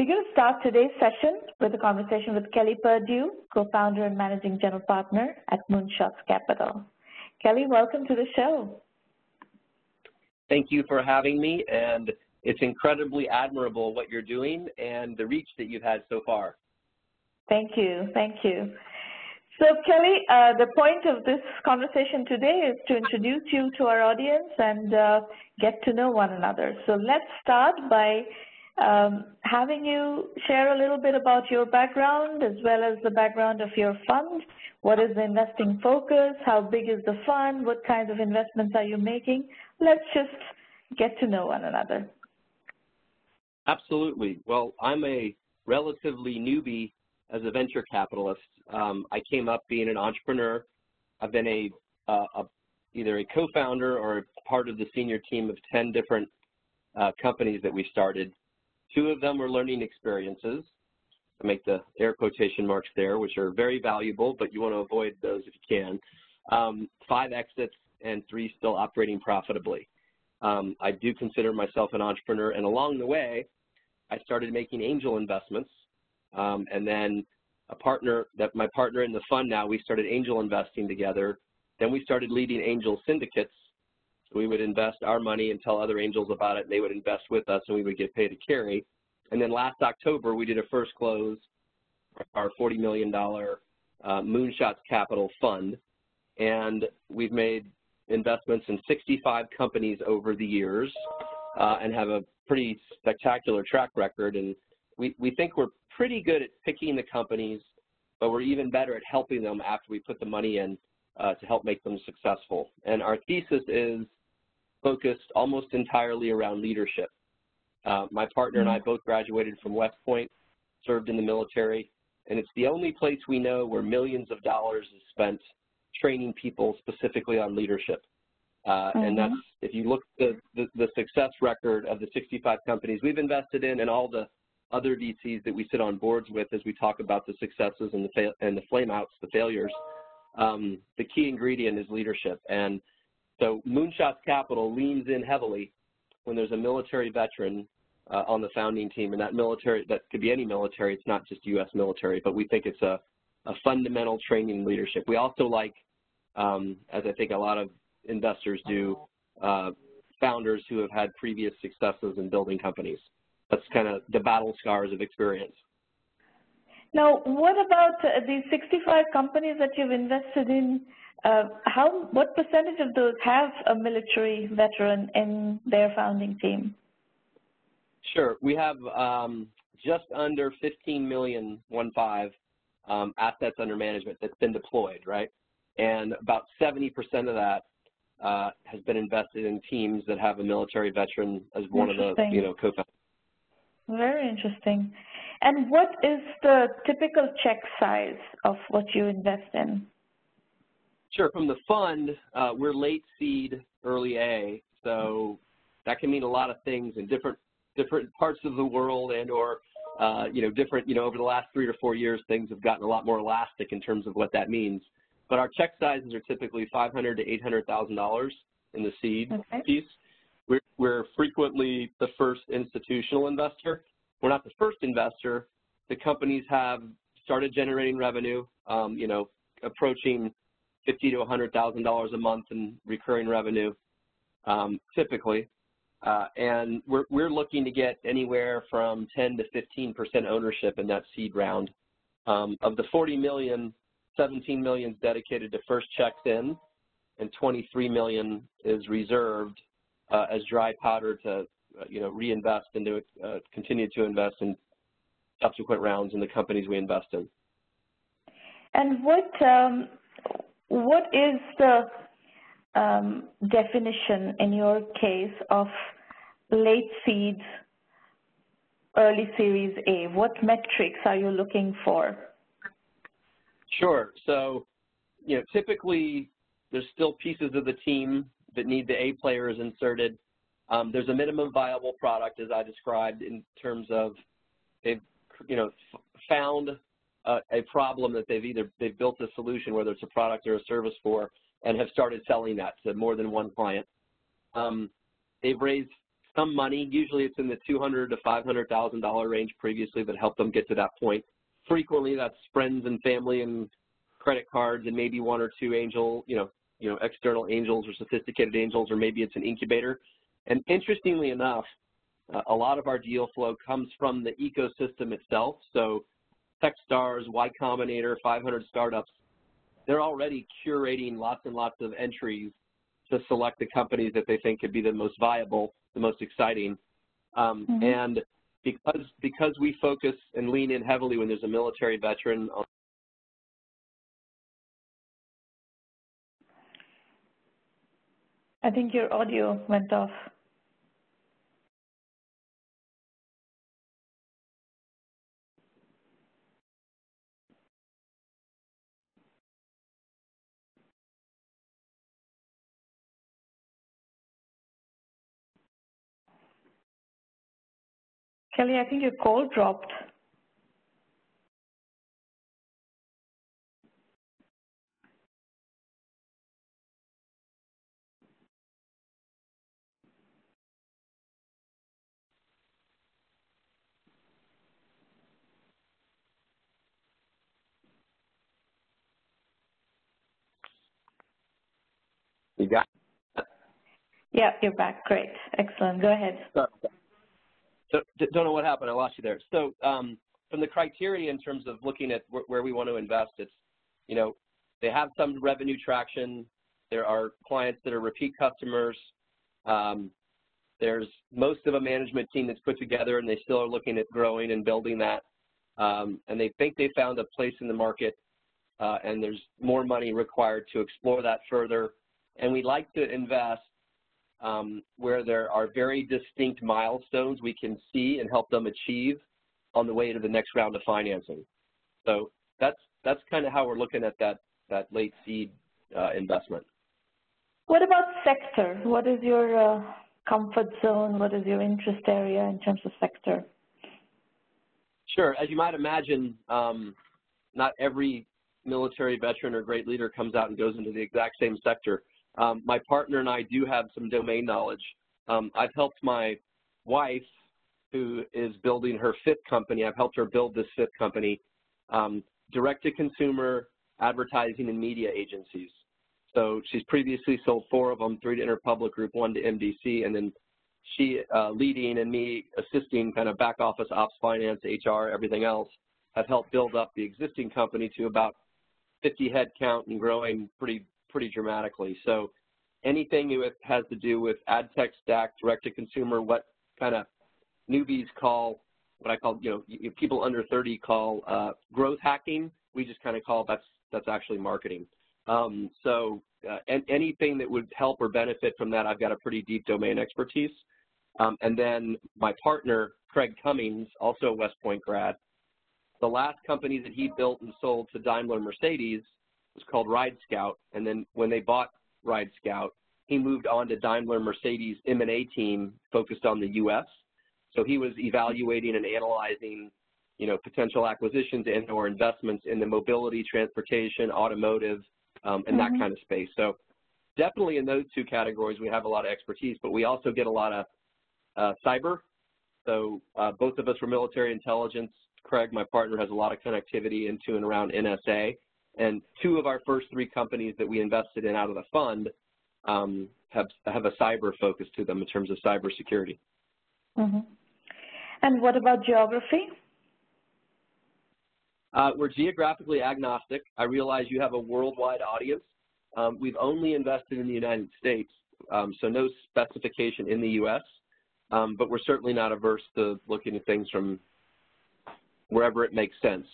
We're going to start today's session with a conversation with Kelly Perdew, co-founder and managing general partner at Moonshots Capital. Kelly, welcome to the show. Thank you for having me, and it's incredibly admirable what you're doing and the reach that you've had so far. Thank you, thank you. So Kelly, uh, the point of this conversation today is to introduce you to our audience and uh, get to know one another. So let's start by um, having you share a little bit about your background as well as the background of your fund. What is the investing focus? How big is the fund? What kinds of investments are you making? Let's just get to know one another. Absolutely. Well, I'm a relatively newbie as a venture capitalist. Um, I came up being an entrepreneur. I've been a, uh, a either a co-founder or part of the senior team of 10 different uh, companies that we started. Two of them were learning experiences. I make the air quotation marks there, which are very valuable, but you want to avoid those if you can. Um, five exits and three still operating profitably. Um, I do consider myself an entrepreneur, and along the way, I started making angel investments, um, and then a partner that my partner in the fund now, we started angel investing together. Then we started leading angel syndicates. We would invest our money and tell other angels about it, and they would invest with us, and we would get paid a carry. And then last October, we did a first close, our $40 million uh, Moonshots Capital Fund, and we've made investments in 65 companies over the years uh, and have a pretty spectacular track record. And we, we think we're pretty good at picking the companies, but we're even better at helping them after we put the money in uh, to help make them successful. And our thesis is focused almost entirely around leadership. Uh, my partner and I both graduated from West Point, served in the military, and it's the only place we know where millions of dollars is spent training people specifically on leadership. Uh, mm -hmm. And that's, mm-hmm. if you look at the, the, success record of the 65 companies we've invested in and all the other VCs that we sit on boards with as we talk about the successes and the, and the flameouts, the failures, um, the key ingredient is leadership. And so Moonshots Capital leans in heavily when there's a military veteran uh, on the founding team, and that military, that could be any military, it's not just U.S. military, but we think it's a, a fundamental training in leadership. We also like, um, as I think a lot of investors do, uh, founders who have had previous successes in building companies. That's kind of the battle scars of experience. Now, what about uh, these 65 companies that you've invested in? Uh, how, what percentage of those have a military veteran in their founding team? Sure. We have um, just under 15 million, one five, um, assets under management that's been deployed, right? And about 70% of that uh, has been invested in teams that have a military veteran as one of the, you know, co-founders. Very interesting. And what is the typical check size of what you invest in? Sure. From the fund, uh, we're late seed, early A, so that can mean a lot of things in different different parts of the world and or uh, you know, different, you know, over the last three or four years, things have gotten a lot more elastic in terms of what that means. But our check sizes are typically 500 to $800,000 in the seed okay. piece. We're, we're frequently the first institutional investor. We're not the first investor. The companies have started generating revenue, um, you know, approaching 50 to $100,000 a month in recurring revenue, um, typically. Uh, and we're, we're looking to get anywhere from 10 to 15% ownership in that seed round. Um, of the 40 million, 17 million is dedicated to first checks in, and 23 million is reserved uh, as dry powder to, uh, you know, reinvest and to uh, continue to invest in subsequent rounds in the companies we invest in. And what um, what is the um, definition in your case of late seeds, early series A? What metrics are you looking for? Sure. So, you know, typically there's still pieces of the team that need the A players inserted. Um, there's a minimum viable product, as I described, in terms of they've, you know, found a, problem that they've either they've built a solution, whether it's a product or a service for, and have started selling that to more than one client. Um, they've raised some money. Usually it's in the 200 to $500,000 range previously that helped them get to that point. Frequently that's friends and family and credit cards and maybe one or two angel, you know, you know, external angels or sophisticated angels, or maybe it's an incubator. And interestingly enough, uh, a lot of our deal flow comes from the ecosystem itself. So Techstars, Y Combinator, 500 startups, they're already curating lots and lots of entries to select the companies that they think could be the most viable, the most exciting. Um, mm -hmm. And because because we focus and lean in heavily when there's a military veteran I think your audio went off. Kelly, I think your call dropped. You got it? Yeah, you're back. Great. Excellent. Go ahead. So, don't know what happened. I lost you there. So um, from the criteria in terms of looking at wh where we want to invest, it's, you know, they have some revenue traction. There are clients that are repeat customers. Um, there's most of a management team that's put together and they still are looking at growing and building that. Um, and they think they found a place in the market uh, and there's more money required to explore that further and we like to invest um, where there are very distinct milestones we can see and help them achieve on the way to the next round of financing. So that's that's kind of how we're looking at that that late seed uh, investment. What about sector? What is your uh, comfort zone? What is your interest area in terms of sector? Sure. As you might imagine, um, not every military veteran or great leader comes out and goes into the exact same sector. Um, my partner and I do have some domain knowledge. Um, I've helped my wife, who is building her fifth company, I've helped her build this fifth company, um, direct-to-consumer advertising and media agencies. So she's previously sold four of them, three to Interpublic Group, one to MDC, and then she uh, leading and me assisting kind of back office ops, finance, HR, everything else, have helped build up the existing company to about 50 head count and growing pretty pretty dramatically. So anything that has to do with ad tech stack, direct to consumer, what kind of newbies call, what I call, you know, people under 30 call uh, growth hacking, we just kind of call that's that's actually marketing. Um, so uh, and anything that would help or benefit from that, I've got a pretty deep domain expertise. Um, and then my partner, Craig Cummings, also a West Point grad, the last company that he built and sold to Daimler Mercedes was called Ride Scout, and then when they bought Ride Scout, he moved on to Daimler Mercedes M&A team focused on the U.S. So he was evaluating and analyzing, you know, potential acquisitions and or investments in the mobility, transportation, automotive, um, and mm -hmm. that mm-hmm. kind of space. So definitely in those two categories, we have a lot of expertise, but we also get a lot of uh, cyber. So uh, both of us were military intelligence. Craig, my partner, has a lot of connectivity into and around NSA. And two of our first three companies that we invested in out of the fund um, have, have a cyber focus to them in terms of cybersecurity. Mm -hmm. And what about geography? Uh, we're geographically agnostic. I realize you have a worldwide audience. Um, we've only invested in the United States, um, so no specification in the U.S., um, but we're certainly not averse to looking at things from wherever it makes sense.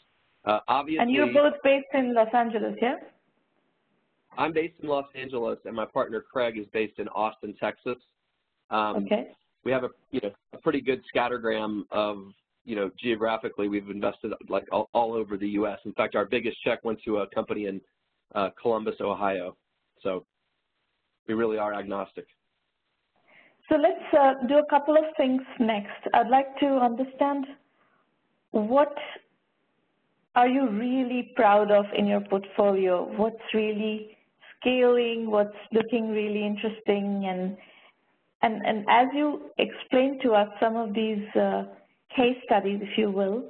Uh, obviously, and you're both based in Los Angeles, yeah? I'm based in Los Angeles, and my partner Craig is based in Austin, Texas. Um, okay. We have a you know a pretty good scattergram of you know geographically we've invested like all, all over the U.S. In fact, our biggest check went to a company in uh, Columbus, Ohio. So we really are agnostic. So let's uh, do a couple of things next. I'd like to understand what are you really proud of in your portfolio? What's really scaling? What's looking really interesting? And and, and as you explain to us some of these uh, case studies, if you will,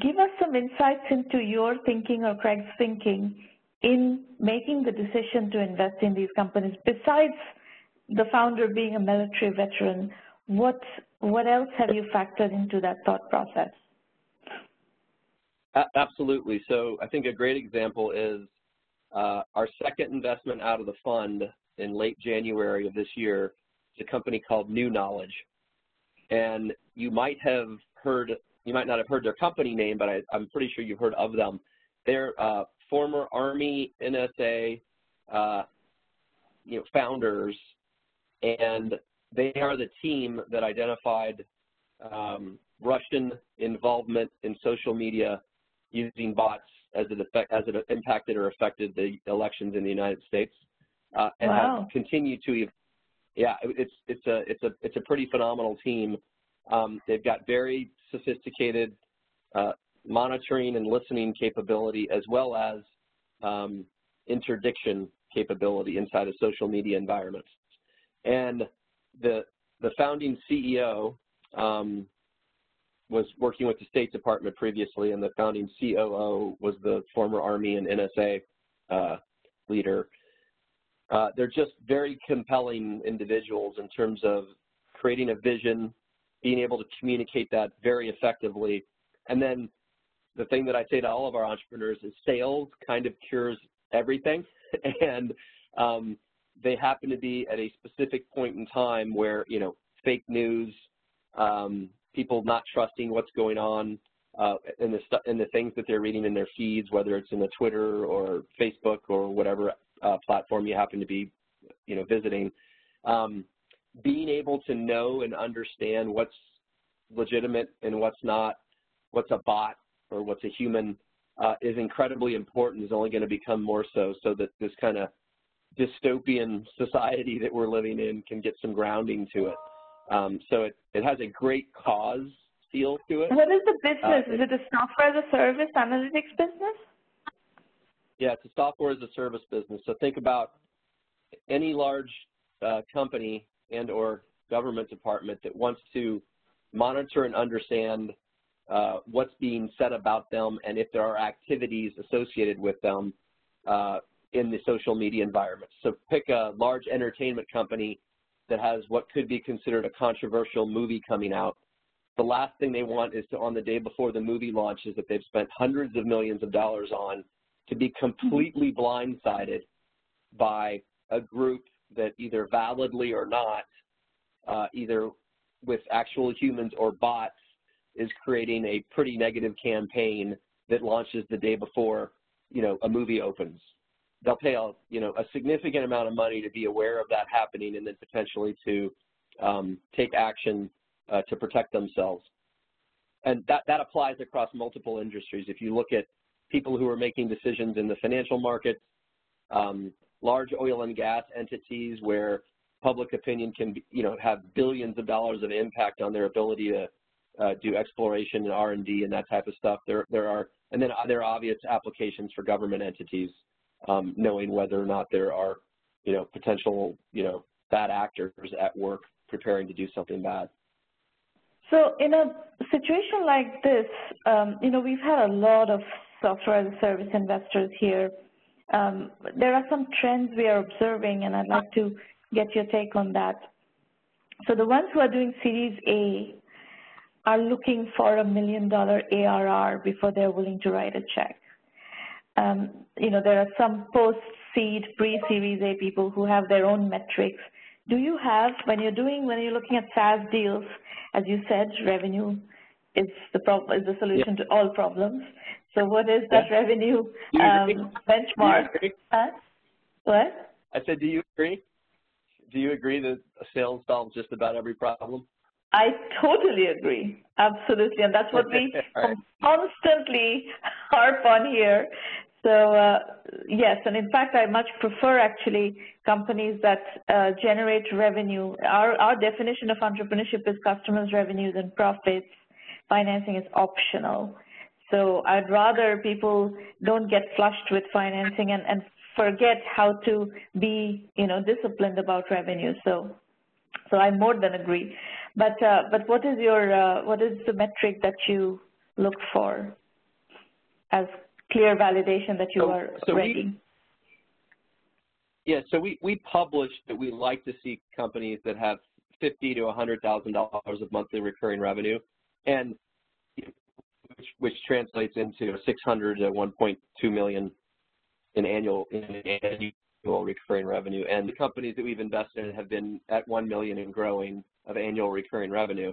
give us some insights into your thinking or Craig's thinking in making the decision to invest in these companies. Besides the founder being a military veteran, what, what else have you factored into that thought process? Absolutely. So I think a great example is uh, our second investment out of the fund in late January of this year is a company called New Knowledge. And you might have heard, you might not have heard their company name, but I, am pretty sure you've heard of them. They're uh, former Army, NSA, uh, you know, founders, and they are the team that identified um, Russian involvement in social media using bots as it affect, as it impacted or affected the elections in the United States, uh, and wow. have continued to. Yeah, it's it's a it's a it's a pretty phenomenal team. Um, they've got very sophisticated uh, monitoring and listening capability, as well as um, interdiction capability inside of social media environments. And the the founding CEO um, was working with the State Department previously, and the founding COO was the former Army and NSA uh, leader. Uh, they're just very compelling individuals in terms of creating a vision, being able to communicate that very effectively, and then the thing that I say to all of our entrepreneurs is sales kind of cures everything, and um, they happen to be at a specific point in time where you know fake news, um, people not trusting what's going on uh, in the in the things that they're reading in their feeds, whether it's in the Twitter or Facebook or whatever uh, platform you happen to be, you know, visiting. Um, being able to know and understand what's legitimate and what's not, what's a bot or what's a human, uh, is incredibly important. Is only going to become more so, so that this kind of dystopian society that we're living in can get some grounding to it. Um, so it, it has a great cause feel to it. What is the business? Uh, is it a software as a service analytics business? Yeah, it's a software as a service business. So think about any large uh, company and or government department that wants to monitor and understand uh, what's being said about them and if there are activities associated with them uh, in the social media environment. So pick a large entertainment company that has what could be considered a controversial movie coming out. The last thing they want is to, on the day before the movie launches that they've spent hundreds of millions of dollars on, to be completely blindsided by a group that either validly or not, uh, either with actual humans or bots, is creating a pretty negative campaign that launches the day before, you know, a movie opens they'll pay a you know a significant amount of money to be aware of that happening and then potentially to um, take action uh, to protect themselves. And that, that applies across multiple industries. If you look at people who are making decisions in the financial markets, um, large oil and gas entities where public opinion can you know have billions of dollars of impact on their ability to uh, do exploration and R&D and that type of stuff. There there are and then there are obvious applications for government entities knowing whether or not there are, you know, potential, you know, bad actors at work preparing to do something bad. So in a situation like this, um, you know, we've had a lot of software as a service investors here. Um, there are some trends we are observing, and I'd like to get your take on that. So the ones who are doing Series A are looking for a million dollar ARR before they're willing to write a check um, you know, there are some post-seed, pre-Series A people who have their own metrics. Do you have, when you're doing, when you're looking at SaaS deals, as you said, revenue is the is the solution yeah. to all problems. So what is that yeah. revenue um, benchmark? Huh? What? I said, do you agree? Do you agree that a sales solves just about every problem? I totally agree. Absolutely. And that's what we right. constantly harp on here. So uh, yes, and in fact, I much prefer actually companies that uh, generate revenue. Our, our definition of entrepreneurship is customers, revenues, and profits. Financing is optional. So I'd rather people don't get flushed with financing and, and forget how to be, you know, disciplined about revenue. So So I more than agree. But uh, but what is your uh, what is the metric that you look for as clear validation that you so, are so ready? We, yeah, so we, we publish that we like to see companies that have fifty to hundred thousand dollars of monthly recurring revenue, and which, which translates into 600 to 1.2 million in annual in annual recurring revenue. And the companies that we've invested in have been at 1 million and growing of annual recurring revenue.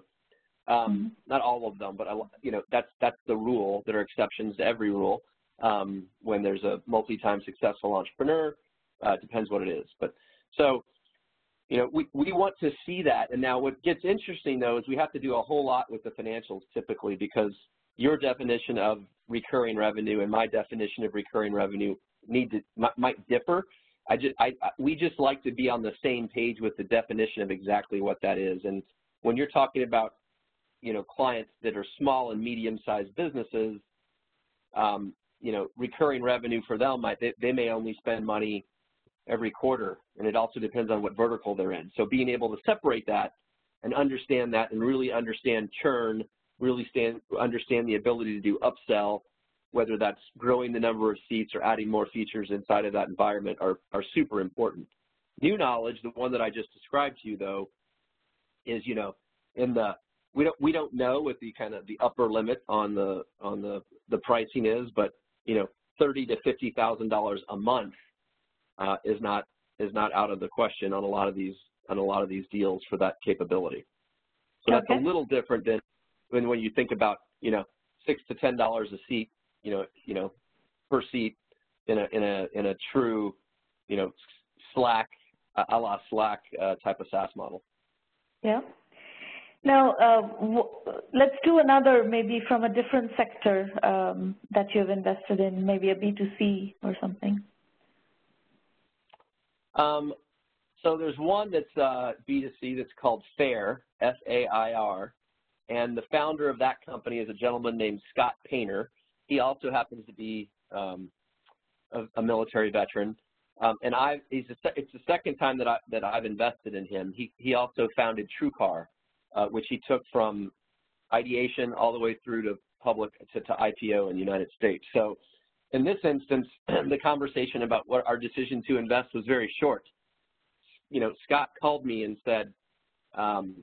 Um, mm-hmm. Not all of them, but you know that's that's the rule. There are exceptions to every rule. Um, when there's a multi-time successful entrepreneur, uh, depends what it is. But so you know, we, we want to see that. And now what gets interesting though is we have to do a whole lot with the financials typically because your definition of recurring revenue and my definition of recurring revenue need to might differ. I just I, we just like to be on the same page with the definition of exactly what that is. And when you're talking about you know clients that are small and medium-sized businesses, um, you know recurring revenue for them might they, they may only spend money every quarter, and it also depends on what vertical they're in. So being able to separate that and understand that and really understand churn, really stand, understand the ability to do upsell, whether that's growing the number of seats or adding more features inside of that environment are, are super important. New knowledge, the one that I just described to you though, is, you know, in the, we don't, we don't know what the kind of the upper limit on the, on the, the pricing is, but, you know, thirty to $50,000 a month uh, is not is not out of the question on a lot of these on a lot of these deals for that capability. So okay. that's a little different than when when you think about you know six to ten dollars a seat, you know you know per seat in a in a in a true you know Slack a la Slack uh, type of SaaS model. Yeah. Now, uh, let's do another maybe from a different sector um, that you've invested in, maybe a B2C or something. Um, so there's one that's uh, B2C that's called Fair, F-A-I-R, and the founder of that company is a gentleman named Scott Painter. He also happens to be um, a, a, military veteran, um, and I he's a, it's the second time that I that I've invested in him. He he also founded TrueCar, which he took from ideation all the way through to public to, to IPO in the United States. So in this instance, the conversation about what our decision to invest was very short. You know, Scott called me and said, um,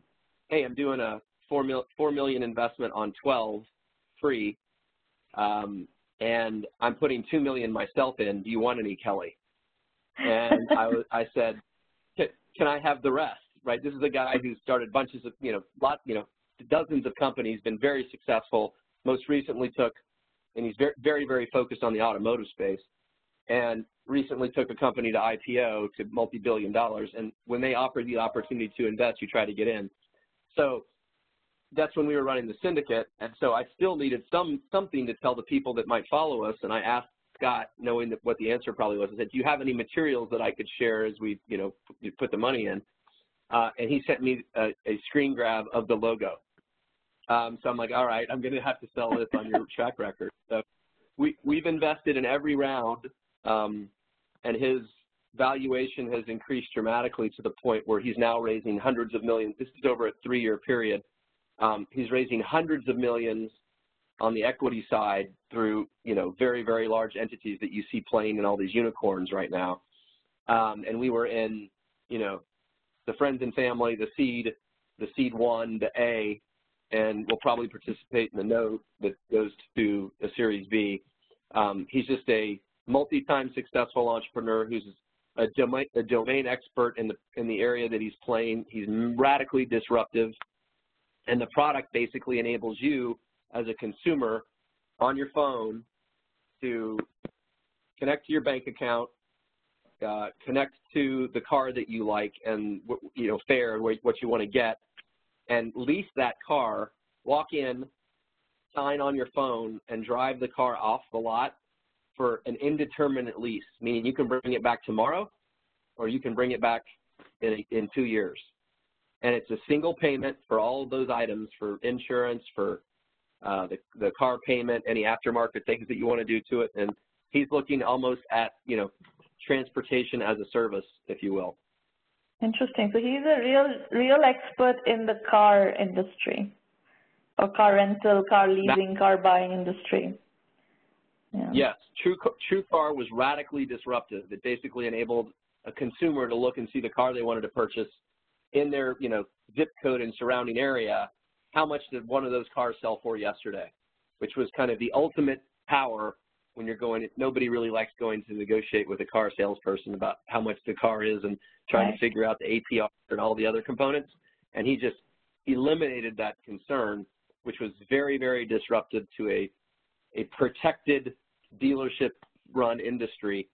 "Hey, I'm doing a four, mil- four million investment on 12 free, um, and I'm putting two million myself in. Do you want any, Kelly?" And I, I said, "Can I have the rest?" Right. This is a guy who started bunches of, you know, lot, you know, dozens of companies, been very successful. Most recently took and he's very, very, very focused on the automotive space. And recently took a company to IPO to multi-billion dollars. And when they offer the opportunity to invest, you try to get in. So that's when we were running the syndicate. And so I still needed some something to tell the people that might follow us. And I asked Scott, knowing that what the answer probably was, I said, "Do you have any materials that I could share as we, you know, put the money in?" Uh, and he sent me a, a screen grab of the logo. Um, so I'm like, all right, I'm going to have to sell this on your track record. So we, we've invested in every round, um, and his valuation has increased dramatically to the point where he's now raising hundreds of millions. This is over a three-year period. Um, he's raising hundreds of millions on the equity side through, you know, very, very large entities that you see playing in all these unicorns right now. Um, and we were in, you know, the friends and family, the seed, the seed one, the A, and will probably participate in the note that goes to a Series B. Um, he's just a multi-time successful entrepreneur who's a domain, a domain expert in the in the area that he's playing. He's radically disruptive, and the product basically enables you as a consumer on your phone to connect to your bank account, connect to the car that you like and you know fare and what you want to get, and lease that car, walk in, sign on your phone, and drive the car off the lot for an indeterminate lease, meaning you can bring it back tomorrow or you can bring it back in, in two years. And it's a single payment for all of those items for insurance, for uh, the, the car payment, any aftermarket things that you want to do to it. And he's looking almost at, you know, transportation as a service, if you will. Interesting. So he's a real, real expert in the car industry, or car rental, car leasing, car buying industry. Yeah. Yes, True TrueCar was radically disruptive. It basically enabled a consumer to look and see the car they wanted to purchase in their, you know, zip code and surrounding area. How much did one of those cars sell for yesterday? Which was kind of the ultimate power when you're going. Nobody really likes going to negotiate with a car salesperson about how much the car is and trying right. to figure out the APR and all the other components. And he just eliminated that concern, which was very, very disruptive to a a protected dealership run industry.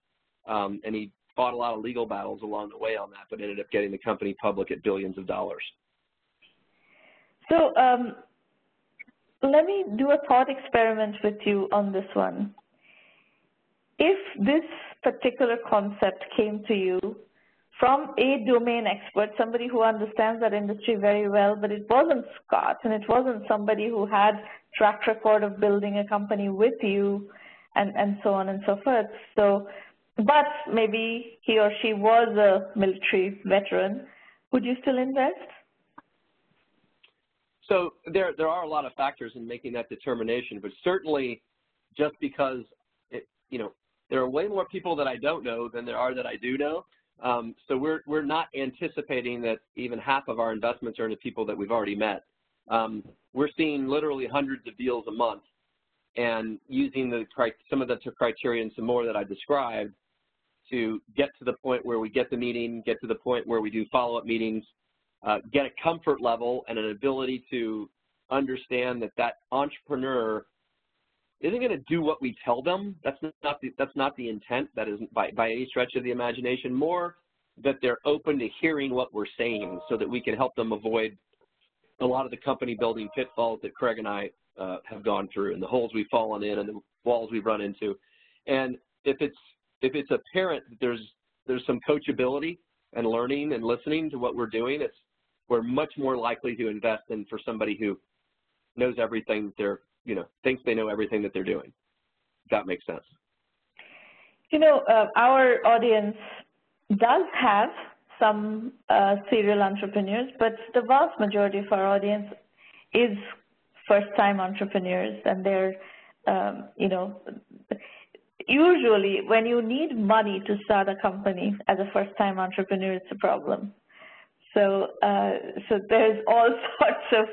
Um, and he fought a lot of legal battles along the way on that, but ended up getting the company public at billions of dollars. So um, let me do a thought experiment with you on this one. If this particular concept came to you from a domain expert, somebody who understands that industry very well, but it wasn't Scott, and it wasn't somebody who had track record of building a company with you, and, and so on and so forth. So, but maybe he or she was a military veteran, would you still invest? So there, there are a lot of factors in making that determination, but certainly just because, it, you know, there are way more people that I don't know than there are that I do know. Um, so we're, we're not anticipating that even half of our investments are into people that we've already met. Um, we're seeing literally hundreds of deals a month and using the some of the criteria and some more that I described to get to the point where we get the meeting, get to the point where we do follow-up meetings, uh, get a comfort level and an ability to understand that that entrepreneur isn't going to do what we tell them. That's not the, that's not the intent. That isn't by, by any stretch of the imagination. More that they're open to hearing what we're saying so that we can help them avoid a lot of the company building pitfalls that Craig and I uh, have gone through and the holes we've fallen in and the walls we've run into. And if it's if it's apparent that there's there's some coachability and learning and listening to what we're doing, it's we're much more likely to invest than for somebody who knows everything they're you know thinks they know everything that they're doing. That makes sense. You know, uh, our audience does have some uh, serial entrepreneurs, but the vast majority of our audience is first-time entrepreneurs, and they're, um, you know, usually when you need money to start a company as a first-time entrepreneur, it's a problem. So, uh, so there's all sorts of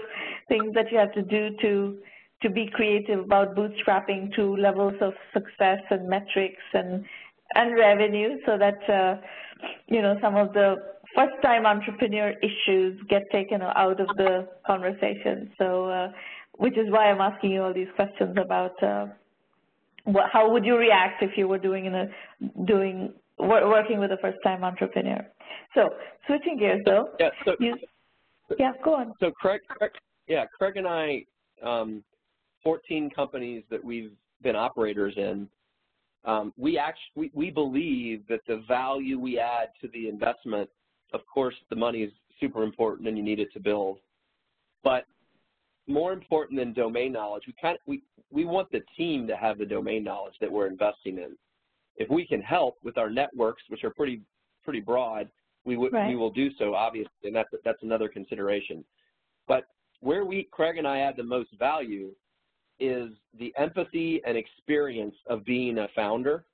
things that you have to do to to be creative about bootstrapping to levels of success and metrics and and revenue, so that uh, you know some of the first-time entrepreneur issues get taken out of the conversation. So, uh, which is why I'm asking you all these questions about uh, what, how would you react if you were doing in a doing working with a first-time entrepreneur. So, switching gears though. Yeah. So, you, yeah. Go on. So, Craig, Craig yeah, Craig and I, um, 14 companies that we've been operators in um, we actually we, we believe that the value we add to the investment, of course, the money is super important and you need it to build, but more important than domain knowledge, we kind of we we want the team to have the domain knowledge that we're investing in. If we can help with our networks, which are pretty pretty broad, we would right. we will do so obviously, and that's that's another consideration. But where we Craig and I add the most value is the empathy and experience of being a founder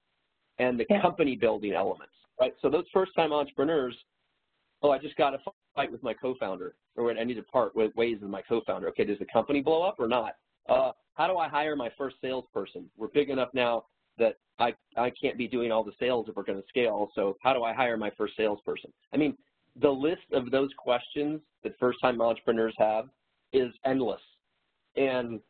and the yeah. company building elements, right? So those first time entrepreneurs, oh, I just got to fight with my co-founder or I need to part with ways with my co-founder. Okay, does the company blow up or not? Uh, how do I hire my first salesperson? We're big enough now that I, I can't be doing all the sales if we're going to scale. So how do I hire my first salesperson? I mean, the list of those questions that first time entrepreneurs have is endless. And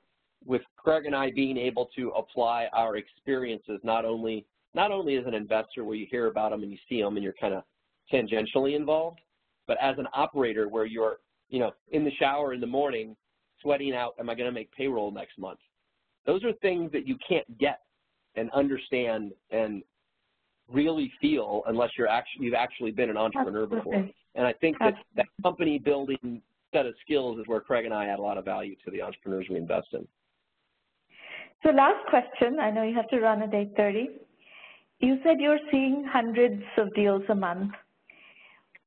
with Craig and I being able to apply our experiences not only not only as an investor where you hear about them and you see them and you're kind of tangentially involved, but as an operator where you're you know in the shower in the morning sweating out, am I going to make payroll next month? Those are things that you can't get and understand and really feel unless you're actually you've actually been an entrepreneur before. And I think that that company building set of skills is where Craig and I add a lot of value to the entrepreneurs we invest in. So last question, I know you have to run at 8.30. You said you're seeing hundreds of deals a month.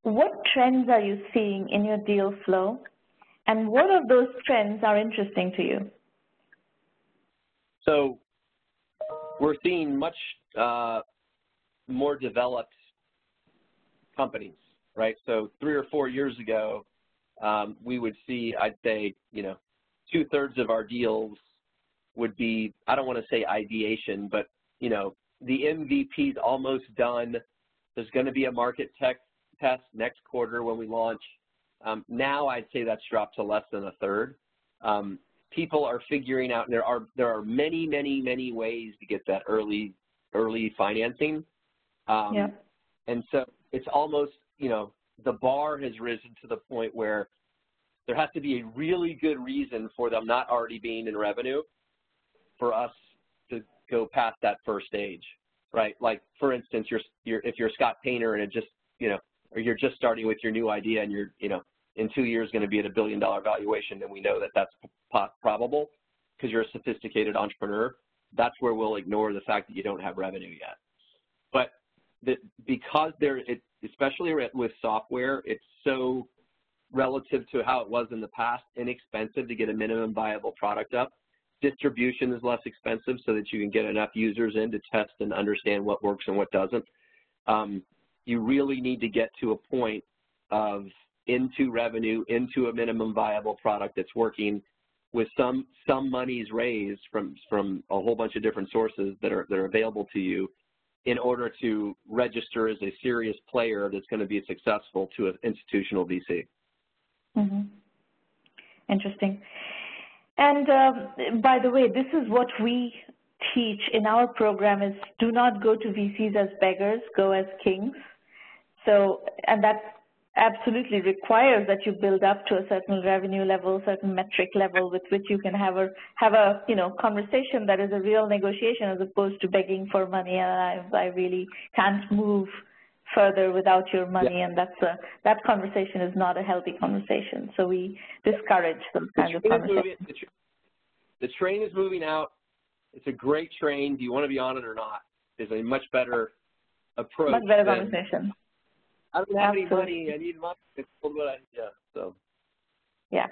what trends are you seeing in your deal flow, and what of those trends are interesting to you? So we're seeing much uh, more developed companies, right? So three or four years ago, um, we would see, I'd say, you know, two thirds of our deals would be, I don't want to say ideation, but, you know, the MVP is almost done. There's going to be a market tech test next quarter when we launch. Um, now I'd say that's dropped to less than a third. Um, people are figuring out there are there are many many many ways to get that early early financing. Um, yeah. And so it's almost you know the bar has risen to the point where there has to be a really good reason for them not already being in revenue for us to go past that first stage, right? Like for instance, you're, you're if you're Scott Painter and it just you know, or you're just starting with your new idea and you're you know in two years going to be at a billion dollar valuation, then we know that that's probable because you're a sophisticated entrepreneur. That's where we'll ignore the fact that you don't have revenue yet. But the, because there, it, especially with software, it's so relative to how it was in the past, inexpensive to get a minimum viable product up. Distribution is less expensive so that you can get enough users in to test and understand what works and what doesn't. Um, you really need to get to a point of into revenue, into a minimum viable product that's working with some some monies raised from from a whole bunch of different sources that are that are available to you in order to register as a serious player that's going to be successful to an institutional VC. Mm -hmm. Interesting. And uh, by the way, this is what we teach in our program is do not go to VCs as beggars, go as kings. So, and that absolutely requires that you build up to a certain revenue level, certain metric level with which you can have a have a you know conversation that is a real negotiation as opposed to begging for money and I, I really can't move further without your money yeah. and that's a that conversation is not a healthy conversation. So we discourage those kind of conversations. the, tra the train is moving out. It's a great train. Do you want to be on it or not? Is a much better approach. Much better conversation I don't have any money. I need money. what I, yeah, so. Yeah.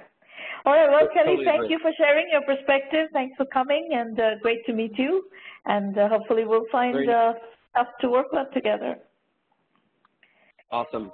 All right. Well, Kelly, totally thank you for sharing your perspective. Thanks for coming, and uh, great to meet you. And uh, hopefully, we'll find uh, stuff to work on together. Awesome.